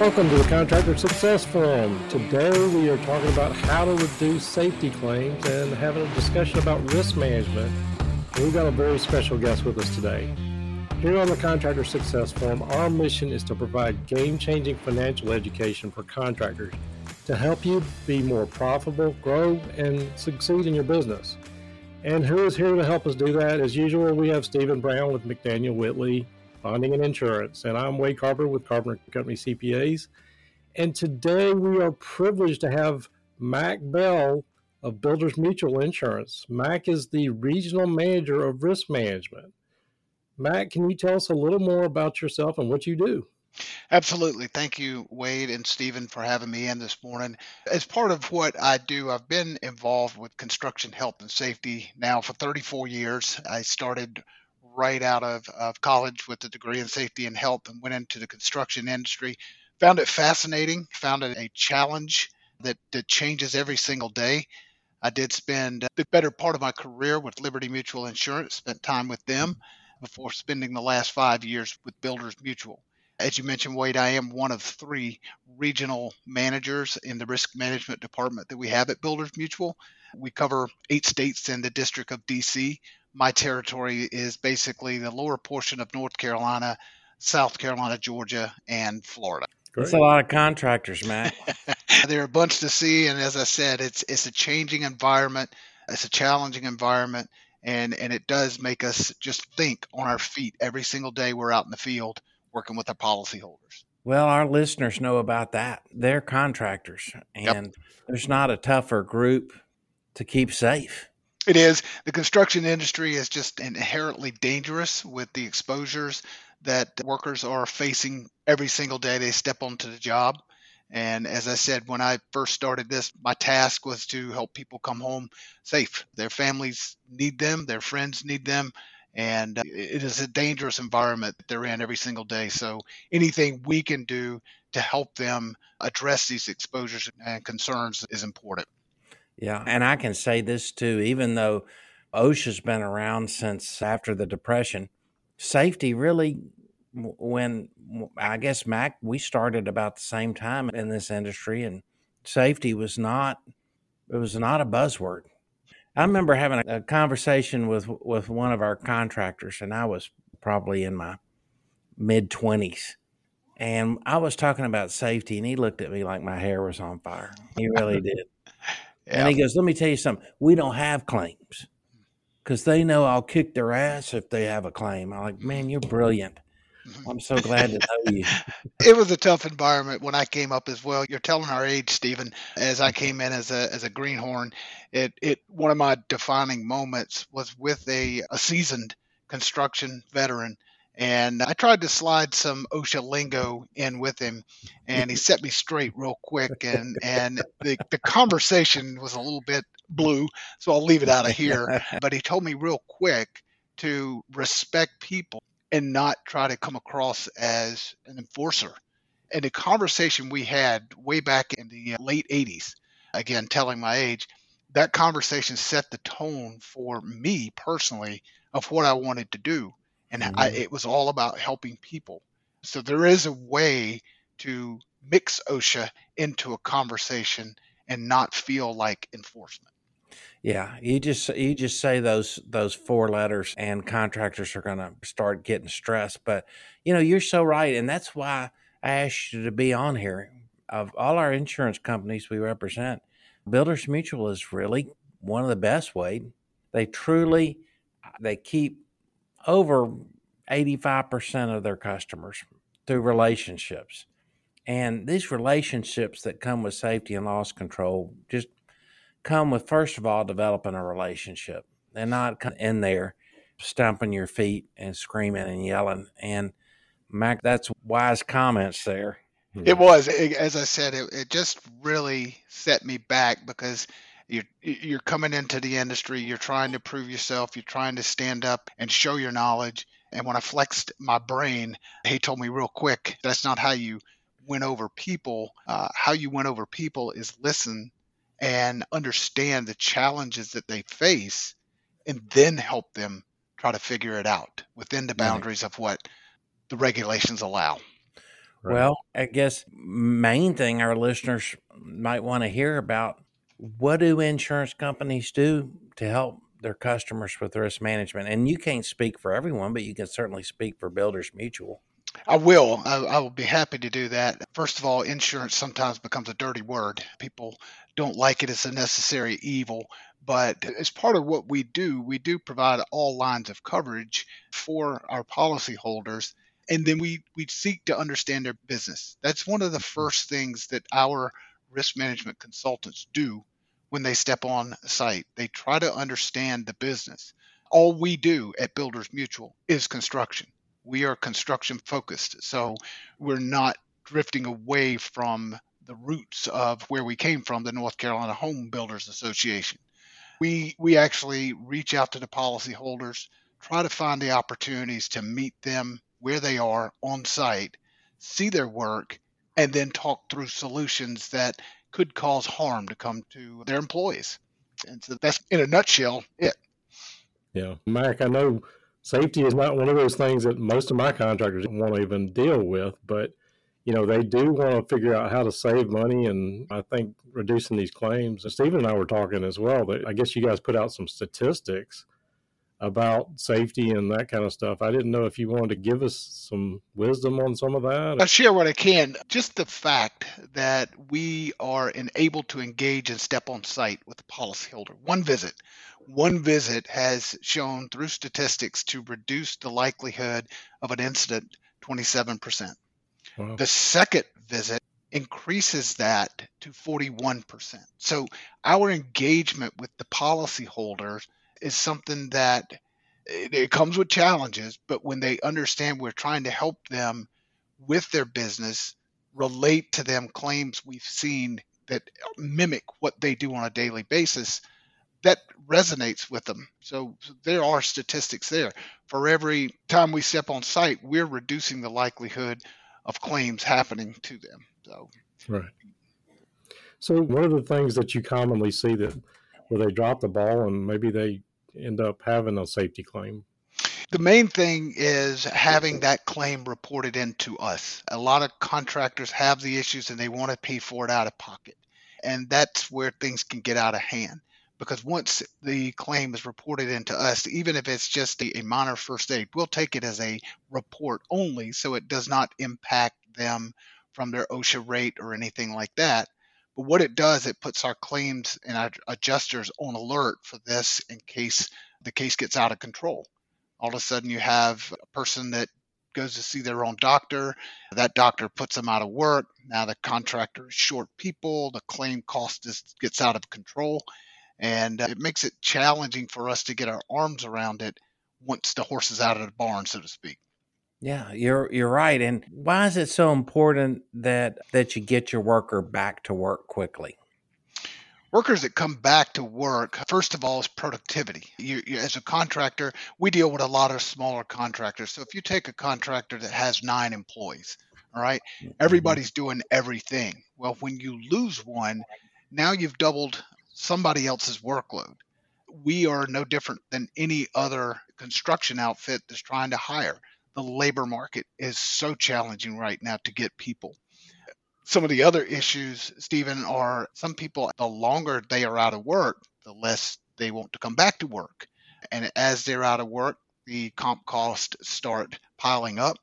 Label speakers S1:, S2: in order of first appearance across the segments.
S1: Welcome to the Contractor Success Forum. Today we are talking about how to reduce safety claims and having a discussion about risk management. we've got a very special guest with us today. Here on the Contractor Success Forum, our mission is to provide game changing financial education for contractors to help you be more profitable, grow, and succeed in your business. And who is here to help us do that? As usual, we have Stephen Brown with McDaniel Whitley Bonding and Insurance. And I'm Wade Carpenter with Carpenter Company CPAs. And today we are privileged to have Mac Bell of Builders Mutual Insurance. Mac is the regional manager of risk management. Mac, can you tell us a little more about yourself and what you do?
S2: Absolutely. Thank you, Wade and Stephen, for having me in this morning. As part of what I do, I've been involved with construction health and safety now for 34 years. I started right out of, of college with a degree in safety and health and went into the construction industry. Found it fascinating, found it a challenge that, that changes every single day. I did spend the better part of my career with Liberty Mutual Insurance, spent time with them before spending the last five years with Builders Mutual. As you mentioned, Wade, I am one of three regional managers in the risk management department that we have at Builders Mutual. We cover eight states in the District of DC. My territory is basically the lower portion of North Carolina, South Carolina, Georgia, and Florida.
S3: It's a lot of contractors, Mac.
S2: there are a bunch to see, and as I said, it's it's a changing environment. It's a challenging environment, and and it does make us just think on our feet every single day we're out in the field working with our policyholders.
S3: Well, our listeners know about that. They're contractors, and yep. there's not a tougher group to keep safe.
S2: It is. The construction industry is just inherently dangerous with the exposures that workers are facing every single day they step onto the job. And as I said, when I first started this, my task was to help people come home safe. Their families need them, their friends need them, and it is a dangerous environment that they're in every single day. So anything we can do to help them address these exposures and concerns is important.
S3: Yeah, and I can say this too, even though OSHA's been around since after the Depression, safety really when I guess Mac we started about the same time in this industry and safety was not it was not a buzzword. I remember having a, conversation with with one of our contractors, and I was probably in my mid twenties, and I was talking about safety, and he looked at me like my hair was on fire. He really did. Yeah. And he goes, "Let me tell you something. We don't have claims because they know I'll kick their ass if they have a claim." I'm like, "Man, you're brilliant." Mm-hmm. I'm so glad to know you.
S2: it was a tough environment when I came up as well. You're telling our age, Stephen. As I came in as a as a greenhorn, it it one of my defining moments was with a, a seasoned construction veteran. And I tried to slide some OSHA lingo in with him, and he set me straight real quick. And and the, the conversation was a little bit blue, so I'll leave it out of here. But he told me real quick to respect people and not try to come across as an enforcer. And the conversation we had way back in the uh, late 80s, again, telling my age, that conversation set the tone for me personally of what I wanted to do. And mm-hmm. I, it was all about helping people. So there is a way to mix OSHA into a conversation and not feel like enforcement.
S3: Yeah, you just you just say those those four letters, and contractors are going to start getting stressed. But you know, you're so right, and that's why I asked you to be on here. Of all our insurance companies we represent, Builders Mutual is really one of the best. way. they truly they keep over eighty five percent of their customers through relationships. And these relationships that come with safety and loss control just come with first of all developing a relationship. They're not in there stomping your feet and screaming and yelling. And Mac, that's wise comments there.
S2: It was, as I said, it, it just really set me back because you're you're coming into the industry, you're trying to prove yourself, you're trying to stand up and show your knowledge. And when I flexed my brain, he told me real quick, that's not how you win over people. Uh, how you win over people is listen and understand the challenges that they face and then help them try to figure it out within the boundaries right. of what the regulations allow.
S3: Right. Well, I guess main thing our listeners might want to hear about what do insurance companies do to help their customers with risk management? And you can't speak for everyone, but you can certainly speak for Builders Mutual.
S2: I will. I, I, will be happy to do that. First of all, insurance sometimes becomes a dirty word. People don't like it. It's a necessary evil. But as part of what we do, we do provide all lines of coverage for our policyholders. And then we, we seek to understand their business. That's one of the mm-hmm. first things that our risk management consultants do when they step on site. They try to understand the business. All we do at Builders Mutual is construction. We are construction focused. So we're not drifting away from the roots of where we came from, the North Carolina Home Builders Association. We we actually reach out to the policyholders, try to find the opportunities to meet them where they are on site, see their work, and then talk through solutions that could cause harm to come to their employees. And so that's in a nutshell it.
S1: Yeah. Mac, I know safety is not one of those things that most of my contractors want to even deal with, but you know, they do want to figure out how to save money and I think reducing these claims. Stephen and I were talking as well, but I guess you guys put out some statistics about safety and that kind of stuff. I didn't know if you wanted to give us some wisdom on some of that.
S2: I'll share what I can. Just the fact that we are enabled to engage and step on site with the policyholder. One visit. One visit has shown through statistics to reduce the likelihood of an incident 27%. Wow. The second visit increases that to 41%. So our engagement with the policyholders is something that it, it comes with challenges, but when they understand we're trying to help them with their business, relate to them claims we've seen that mimic what they do on a daily basis, that resonates with them. So, there are statistics there. For every time we step on site, we're reducing the likelihood of claims happening to them. So,
S1: right. So, what are the things that you commonly see that where they drop the ball and maybe they end up having a safety claim?
S2: The main thing is having that claim reported into us. A lot of contractors have the issues and they want to pay for it out of pocket. And that's where things can get out of hand. Because once the claim is reported into us, even if it's just a, minor first aid, we'll take it as a report only so it does not impact them from their OSHA rate or anything like that. But what it does, it puts our claims and our adjusters on alert for this in case the case gets out of control. All of a sudden, you have a person that goes to see their own doctor. That doctor puts them out of work. Now the contractor is short people. The claim cost is, gets out of control. And uh, it makes it challenging for us to get our arms around it once the horse is out of the barn, so to speak.
S3: Yeah, you're you're right. And why is it so important that that you get your worker back to work quickly?
S2: Workers that come back to work, first of all, is productivity. You, you, as a contractor, we deal with a lot of smaller contractors. So if you take a contractor that has nine employees, all right, mm-hmm. everybody's doing everything. Well, when you lose one, now you've doubled somebody else's workload. We are no different than any other construction outfit that's trying to hire the labor market is so challenging right now to get people. Some of the other issues, Stephen, are some people, the longer they are out of work, the less they want to come back to work. And as they're out of work, the comp costs start piling up.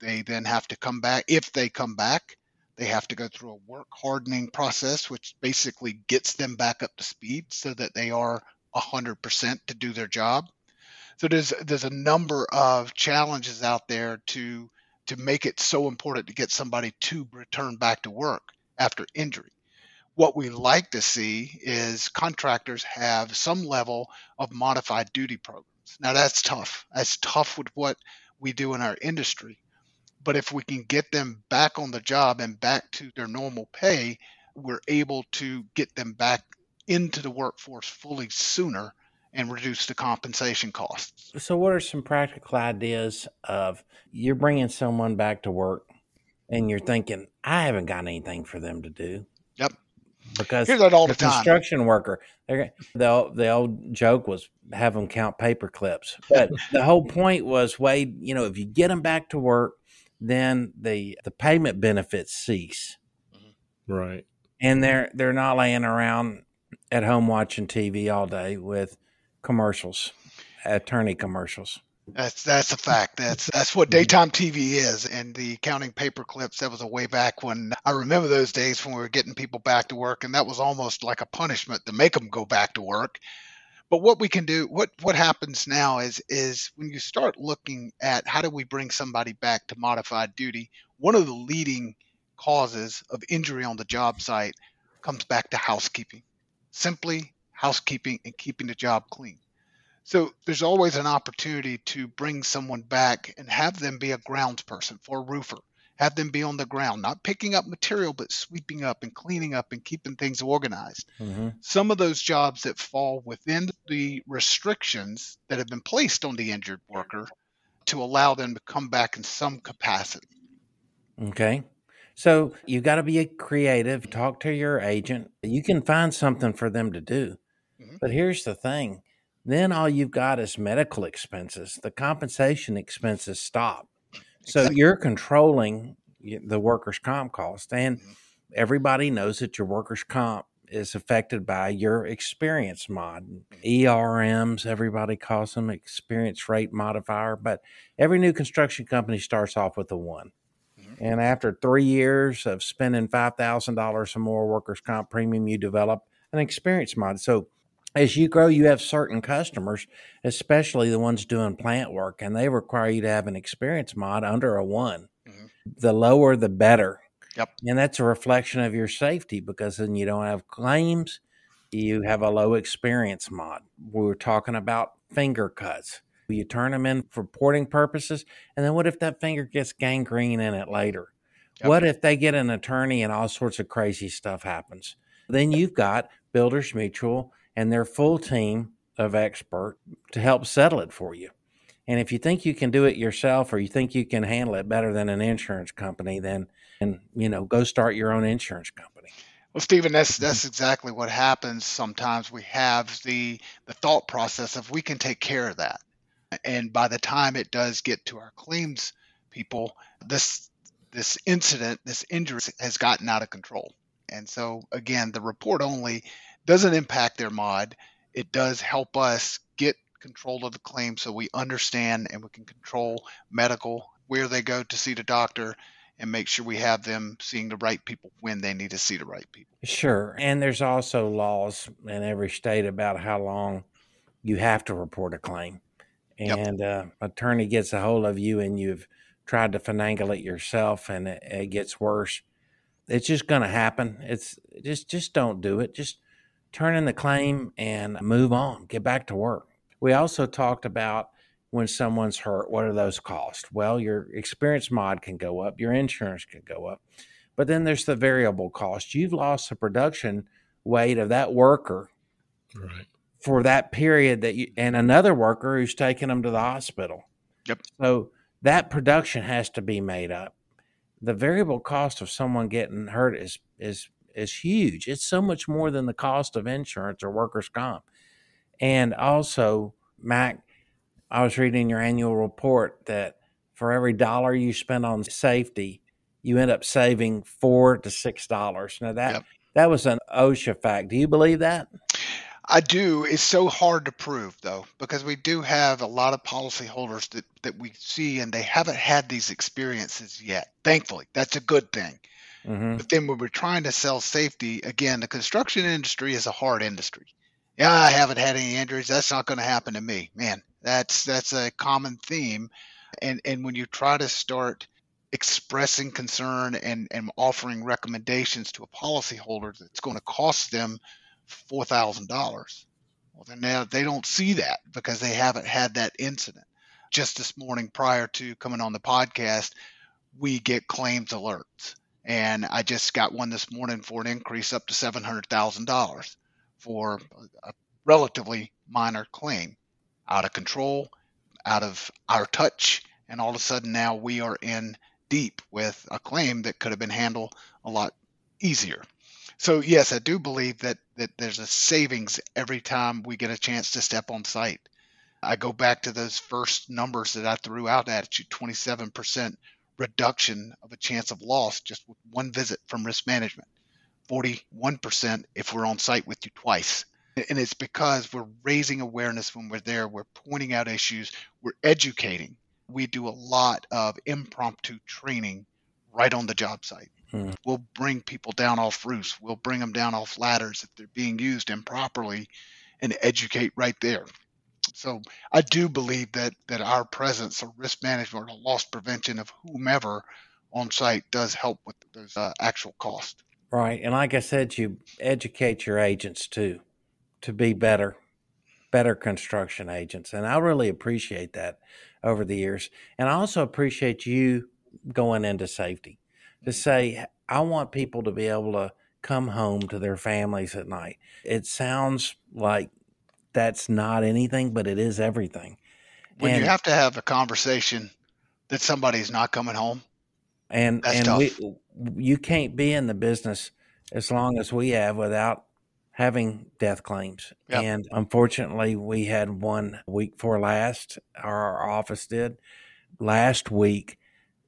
S2: They then have to come back. If they come back, they have to go through a work hardening process, which basically gets them back up to speed so that they are 100% to do their job. So there's there's a number of challenges out there to to make it so important to get somebody to return back to work after injury. What we like to see is contractors have some level of modified duty programs. Now that's tough. That's tough with what we do in our industry. But if we can get them back on the job and back to their normal pay, we're able to get them back into the workforce fully sooner and reduce the compensation costs.
S3: So, what are some practical ideas of you're bringing someone back to work and you're thinking, I haven't got anything for them to do?
S2: Yep.
S3: Because
S2: Hear that all
S3: the,
S2: the
S3: construction worker, the, the old joke was have them count paper clips. But the whole point was, Wade, you know, if you get them back to work, then the the payment benefits cease.
S1: Right.
S3: And they're they're not laying around at home watching TV all day with commercials, attorney commercials.
S2: That's that's a fact. That's that's what mm-hmm. daytime TV is. And the counting paper clips, that was a way back when I remember those days when we were getting people back to work, and that was almost like a punishment to make them go back to work. But what we can do, what what happens now is is when you start looking at how do we bring somebody back to modified duty, one of the leading causes of injury on the job site comes back to housekeeping. Simply housekeeping and keeping the job clean. So there's always an opportunity to bring someone back and have them be a grounds person for a roofer. Have them be on the ground, not picking up material, but sweeping up and cleaning up and keeping things organized.
S3: Mm-hmm.
S2: Some of those jobs that fall within the restrictions that have been placed on the injured worker to allow them to come back in some capacity.
S3: Okay. So you got to be creative. Talk to your agent. You can find something for them to do.
S2: Mhm.
S3: But here's the thing then all you've got is medical expenses. The compensation expenses stop. So
S2: Exactly.
S3: you're controlling the workers' comp cost. And
S2: Mhm.
S3: everybody knows that your workers' comp is affected by your experience mod. ERMs, everybody calls them experience rate modifier. But every new construction company starts off with a one.
S2: Mhm.
S3: And after three years of spending $5,000 or more workers' comp premium, you develop an experience mod. So as you grow, you have certain customers, especially the ones doing plant work, and they require you to have an experience mod under a one.
S2: Mhm.
S3: The lower, the better.
S2: Yep.
S3: And that's a reflection of your safety because then you don't have claims. You have a low experience mod. We were talking about finger cuts. You turn them in for porting purposes. And then what if that finger gets gangrene in it later?
S2: Yep.
S3: What if they get an attorney and all sorts of crazy stuff happens? Then you've got Builders Mutual and their full team of expert to help settle it for you. And if you think you can do it yourself or you think you can handle it better than an insurance company, then and you know, go start your own insurance company.
S2: Well, Stephen, that's that's exactly what happens. Sometimes we have the the thought process of we can take care of that, and by the time it does get to our claims people, this this incident, this injury has gotten out of control. And so again, the report only doesn't impact their mod. It does help us get control of the claim so we understand and we can control medical where they go to see the doctor and make sure we have them seeing the right people when they need to see the right people.
S3: Sure. And there's also laws in every state about how long you have to report a claim.
S2: Yep.
S3: And uh, attorney gets a hold of you and you've tried to finagle it yourself and it, it gets worse. It's just going to happen. It's just just don't do it. Just turn in the claim and move on. Get back to work. We also talked about when someone's hurt, what are those costs? Well, your experience mod can go up, your insurance can go up. But then there's the variable cost. You've lost the production weight of that worker
S1: Right.
S3: for that period that you and another worker who's taking them to the hospital.
S2: Yep.
S3: So that production has to be made up. The variable cost of someone getting hurt is is is huge. It's so much more than the cost of insurance or workers' comp. And also, Mac, I was reading your annual report that for every dollar you spend on safety, you end up saving four to six dollars. Now that
S2: Yep.
S3: that was an OSHA fact. Do you believe that?
S2: I do. It's so hard to prove though, because we do have a lot of policyholders that, that we see and they haven't had these experiences yet. Thankfully, that's a good thing.
S3: Mm-hmm.
S2: But then when we're trying to sell safety, again, the construction industry is a hard industry. Yeah, I haven't had any injuries. That's not going to happen to me. Man, that's that's a common theme. And and when you try to start expressing concern and, and offering recommendations to a policyholder that's going to cost them four thousand dollars. Well then now they don't see that because they haven't had that incident. Just this morning prior to coming on the podcast, we get claims alerts and I just got one this morning for an increase up to seven hundred thousand dollars for a relatively minor claim, out of control, out of our touch, and all of a sudden now we are in deep with a claim that could have been handled a lot easier. So yes, I do believe that that there's a savings every time we get a chance to step on site. I go back to those first numbers that I threw out at you: 27% reduction of a chance of loss just with one visit from risk management. 41% if we're on site with you twice. And it's because we're raising awareness when we're there, we're pointing out issues, we're educating. We do a lot of impromptu training right on the job site. Hmm. We'll bring people down off roofs, we'll bring them down off ladders if they're being used improperly and educate right there. So I do believe that that our presence or risk management or loss prevention of whomever on site does help with those uh, actual costs.
S3: Right, and like I said, you educate your agents too to be better, better construction agents, and I really appreciate that over the years. And I also appreciate you going into safety to say I want people to be able to come home to their families at night. It sounds like that's not anything, but it is everything.
S2: When and, you have to have a conversation that somebody's not coming home,
S3: and
S2: that's
S3: and
S2: tough.
S3: we you can't be in the business as long as we have without having death claims. Yep. And unfortunately, we had one week for last. Our office did last week.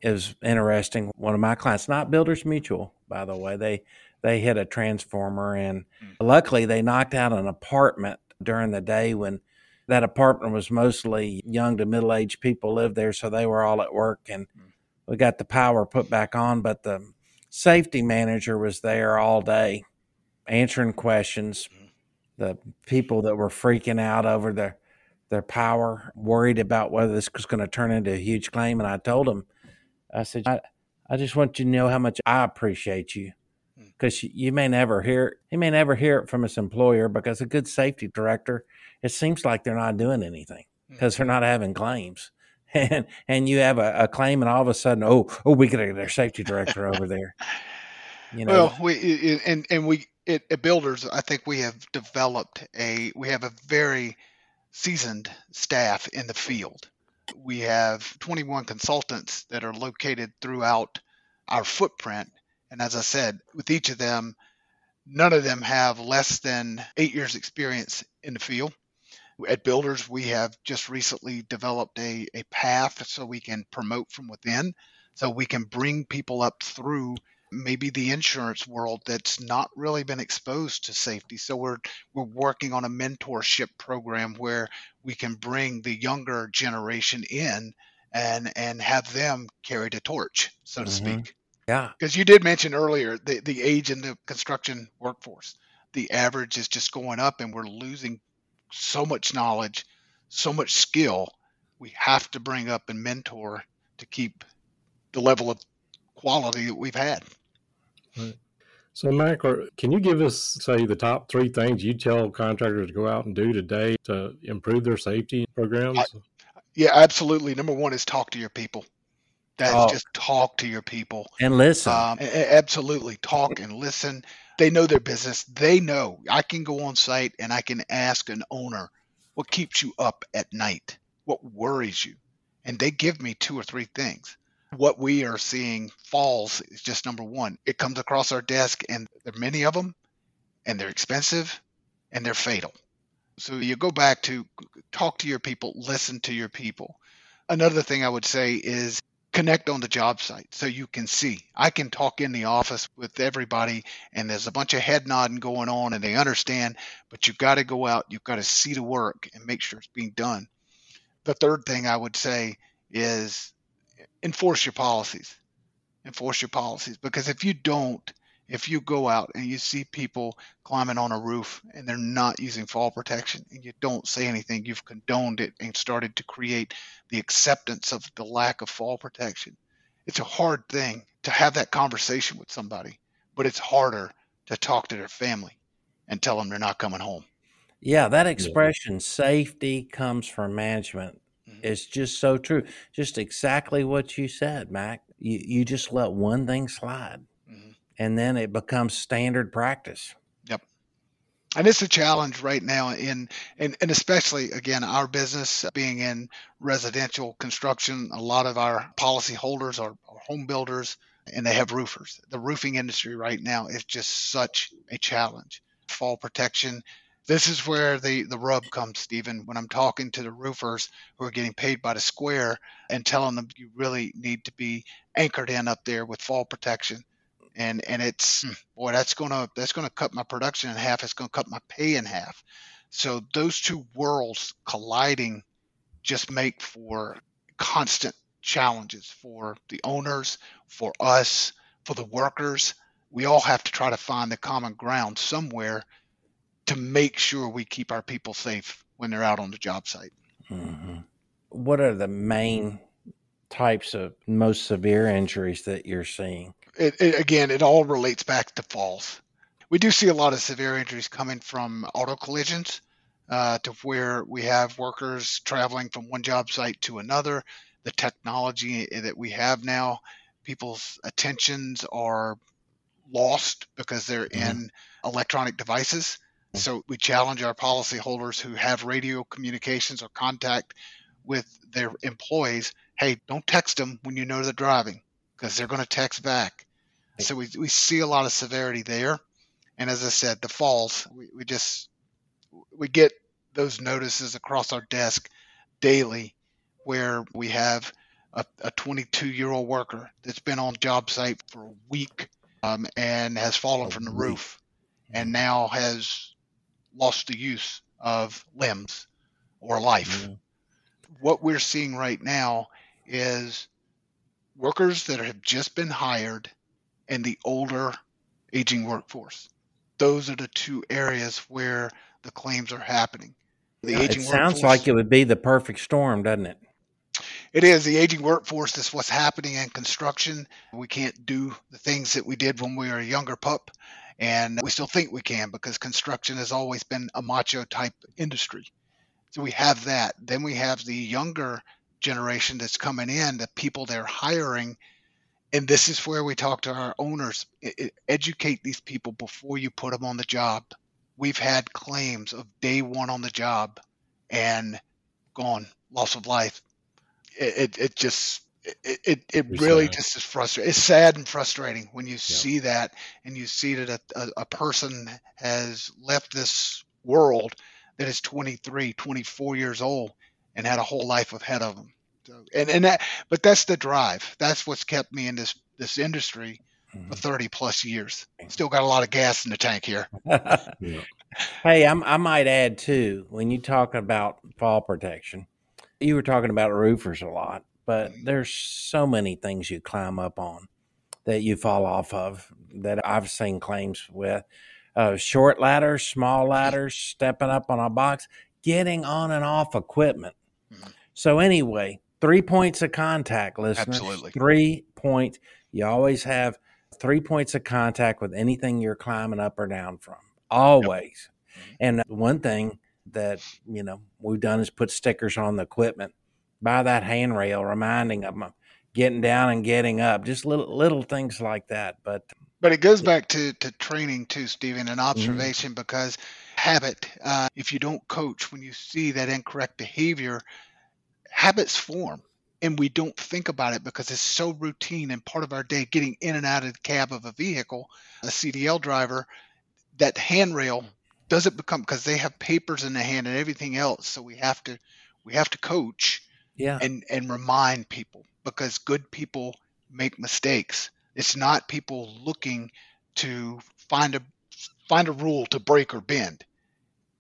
S3: Is interesting. One of my clients, not Builders Mutual, by the way, they they hit a transformer, and mm. luckily they knocked out an apartment during the day when that apartment was mostly young to middle aged people lived there, so they were all at work, and mm. we got the power put back on. But the safety manager was there all day, answering questions. Mm. The people that were freaking out over their their power, worried about whether this was going to turn into a huge claim, and I told them, I said, I, I just want you to know how much I appreciate you because you may never hear he may never hear it from his employer because a good safety director it seems like they're not doing anything because they're not having claims. And and you have a, a, claim and all of a sudden oh oh we got their safety director over there.
S2: You know? Well we and and we it, at builders i think we have developed a we have a very seasoned staff in the field. We have 21 consultants that are located throughout our footprint and as I said, with each of them, none of them have less than eight years experience in the field. At Builders, we have just recently developed a, a path so we can promote from within, so we can bring people up through maybe the insurance world that's not really been exposed to safety. So we're we're working on a mentorship program where we can bring the younger generation in and and have them carry the torch, so to mm-hmm. speak.
S3: Yeah.
S2: Because you did mention earlier the, the age in the construction workforce. The average is just going up, and we're losing so much knowledge, so much skill. We have to bring up and mentor to keep the level of quality that we've had.
S1: Right. So, Mac, can you give us, say, the top three things you tell contractors to go out and do today to improve their safety programs? I,
S2: yeah, absolutely. Number one is talk to your people. That's oh. just talk to your people
S3: and listen.
S2: Um, absolutely, talk and listen. They know their business. They know. I can go on site and I can ask an owner, "What keeps you up at night? What worries you?" And they give me two or three things. What we are seeing falls is just number one. It comes across our desk, and there are many of them, and they're expensive, and they're fatal. So you go back to talk to your people, listen to your people. Another thing I would say is connect on the job site so you can see. I can talk in the office with everybody and there's a bunch of head nodding going on and they understand, but you've got to go out, you've got to see the work and make sure it's being done. The third thing I would say is enforce your policies. Enforce your policies because if you don't, if you go out and you see people climbing on a roof and they're not using fall protection and you don't say anything, you've condoned it and started to create the acceptance of the lack of fall protection. It's a hard thing to have that conversation with somebody, but it's harder to talk to their family and tell them they're not coming home.
S3: Yeah, that expression, yeah. safety comes from management, mm-hmm. is just so true. Just exactly what you said, Mac. You, you just let one thing slide and then it becomes standard practice.
S2: Yep. And it's a challenge right now in, in and especially again our business being in residential construction, a lot of our policy holders are, are home builders and they have roofers. The roofing industry right now is just such a challenge. Fall protection this is where the, the rub comes, Stephen, when I'm talking to the roofers who are getting paid by the square and telling them you really need to be anchored in up there with fall protection. And and it's boy, that's gonna that's gonna cut my production in half. It's gonna cut my pay in half. So those two worlds colliding just make for constant challenges for the owners, for us, for the workers. We all have to try to find the common ground somewhere to make sure we keep our people safe when they're out on the job site.
S3: Mm-hmm. What are the main types of most severe injuries that you're seeing?
S2: It, it, again, it all relates back to falls. We do see a lot of severe injuries coming from auto collisions, uh, to where we have workers traveling from one job site to another. The technology that we have now, people's attentions are lost because they're mm-hmm. in electronic devices. So we challenge our policyholders who have radio communications or contact with their employees hey, don't text them when you know they're driving because they're going to text back. So we, we see a lot of severity there. And as I said, the falls, we, we just, we get those notices across our desk daily where we have a 22 year old worker that's been on job site for a week um, and has fallen from the roof and now has lost the use of limbs or life. Mm-hmm. What we're seeing right now is workers that have just been hired and the older aging workforce. Those are the two areas where the claims are happening.
S3: The yeah, aging it sounds like it would be the perfect storm, doesn't it?
S2: It is the aging workforce. Is what's happening in construction. We can't do the things that we did when we were a younger pup, and we still think we can because construction has always been a macho type industry. So we have that. Then we have the younger generation that's coming in, the people they're hiring. And this is where we talk to our owners educate these people before you put them on the job. We've had claims of day one on the job and gone, loss of life. It, it, it just it it, it really sad. just is frustrating. It's sad and frustrating when you yeah. see that and you see that a, a, a, person has left this world that is 23, 24 years old and had a whole life ahead of them. So, and and that, but that's the drive. That's what's kept me in this this industry mm-hmm. for 30 plus years. Still got a lot of gas in the tank here.
S3: yeah. Hey, I'm, I might add too, when you talk about fall protection, you were talking about roofers a lot but there's so many things you climb up on that you fall off of that I've seen claims with. Uh, short ladders, small ladders, stepping up on a box, getting on and off equipment. Mm-hmm. So anyway, three points of contact, listeners. Absolutely. Three points. You always have three points of contact with anything you're climbing up or down from. Always. Yep. Mm-hmm. And one thing that, you know, we've done is put stickers on the equipment by that handrail, reminding them of getting down and getting up, just little little things like that. But
S2: but it goes back to to training too, Stephen, and mm-hmm. observation mm-hmm. because habit. Uh, if you don't coach when you see that incorrect behavior, habits form. And we don't think about it because it's so routine and part of our day getting in and out of the cab of a vehicle, a CDL driver, that handrail mm. doesn't become because they have papers in the hand and everything else. So we have to we have to coach
S3: yeah
S2: and and remind people because good people make mistakes it's not people looking to find a find a rule to break or bend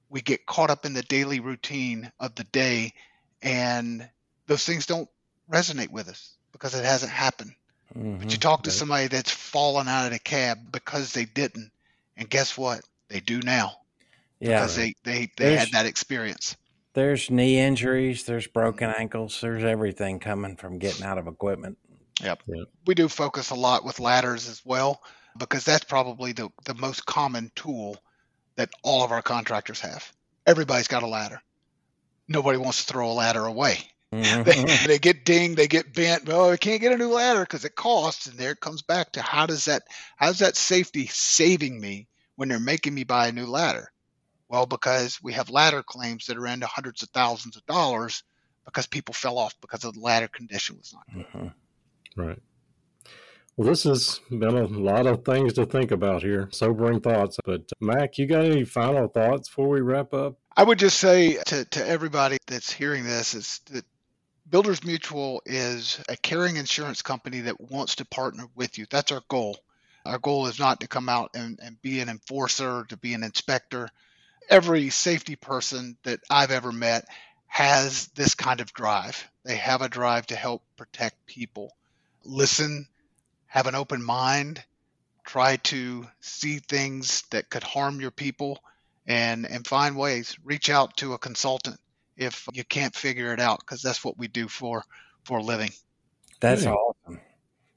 S2: we get caught up in the daily routine of the day and those things don't resonate with us because it hasn't happened mm-hmm. but you talk to somebody that's fallen out of the cab because they didn't and guess what they do now yeah because they they, they had that experience
S3: there's knee injuries, there's broken ankles, there's everything coming from getting out of equipment.
S2: Yep. yep. We do focus a lot with ladders as well because that's probably the, the most common tool that all of our contractors have. Everybody's got a ladder. Nobody wants to throw a ladder away. Mm-hmm. They, they, get dinged, they get bent. Oh, I can't get a new ladder because it costs. And there it comes back to how does that how's that safety saving me when they're making me buy a new ladder? Well, because we have ladder claims that are into hundreds of thousands of dollars because people fell off because of the ladder condition was not good.
S1: Mm-hmm. Right. Well, this has been a lot of things to think about here, sobering thoughts. But uh, Mac, you got any final thoughts before we wrap up?
S2: I would just say to, to everybody that's hearing this is that Builders Mutual is a caring insurance company that wants to partner with you. That's our goal. Our goal is not to come out and, and be an enforcer, to be an inspector. Every safety person that I've ever met has this kind of drive. They have a drive to help protect people. Listen, have an open mind, try to see things that could harm your people and and find ways. Reach out to a consultant if you can't figure it out because that's what we do for for a living.
S3: That's yeah. awesome,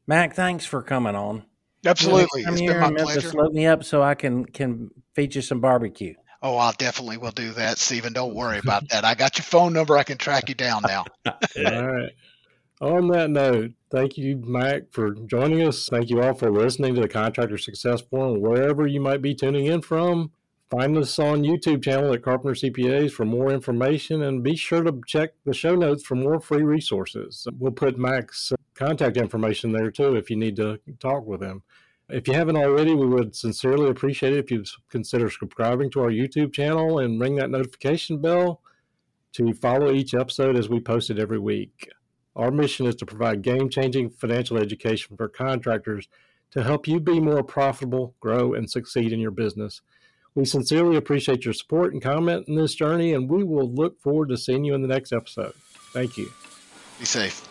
S3: Mac. Thanks for coming on.
S2: Absolutely,
S3: come here and Memphis, load me up so I can can feed you some barbecue.
S2: Oh, I definitely will do that, Stephen. Don't worry about that. I got your phone number. I can track you down now.
S1: all right. On that note, thank you, Mac, for joining us. Thank you all for listening to the Contractor Success Forum, wherever you might be tuning in from. Find us on YouTube channel at Carpenter CPAs for more information and be sure to check the show notes for more free resources. We'll put Mac's contact information there too if you need to talk with him. If you haven't already, we would sincerely appreciate it if you consider subscribing to our YouTube channel and ring that notification bell to follow each episode as we post it every week. Our mission is to provide game changing financial education for contractors to help you be more profitable, grow, and succeed in your business. We sincerely appreciate your support and comment in this journey, and we will look forward to seeing you in the next episode. Thank you.
S2: Be safe.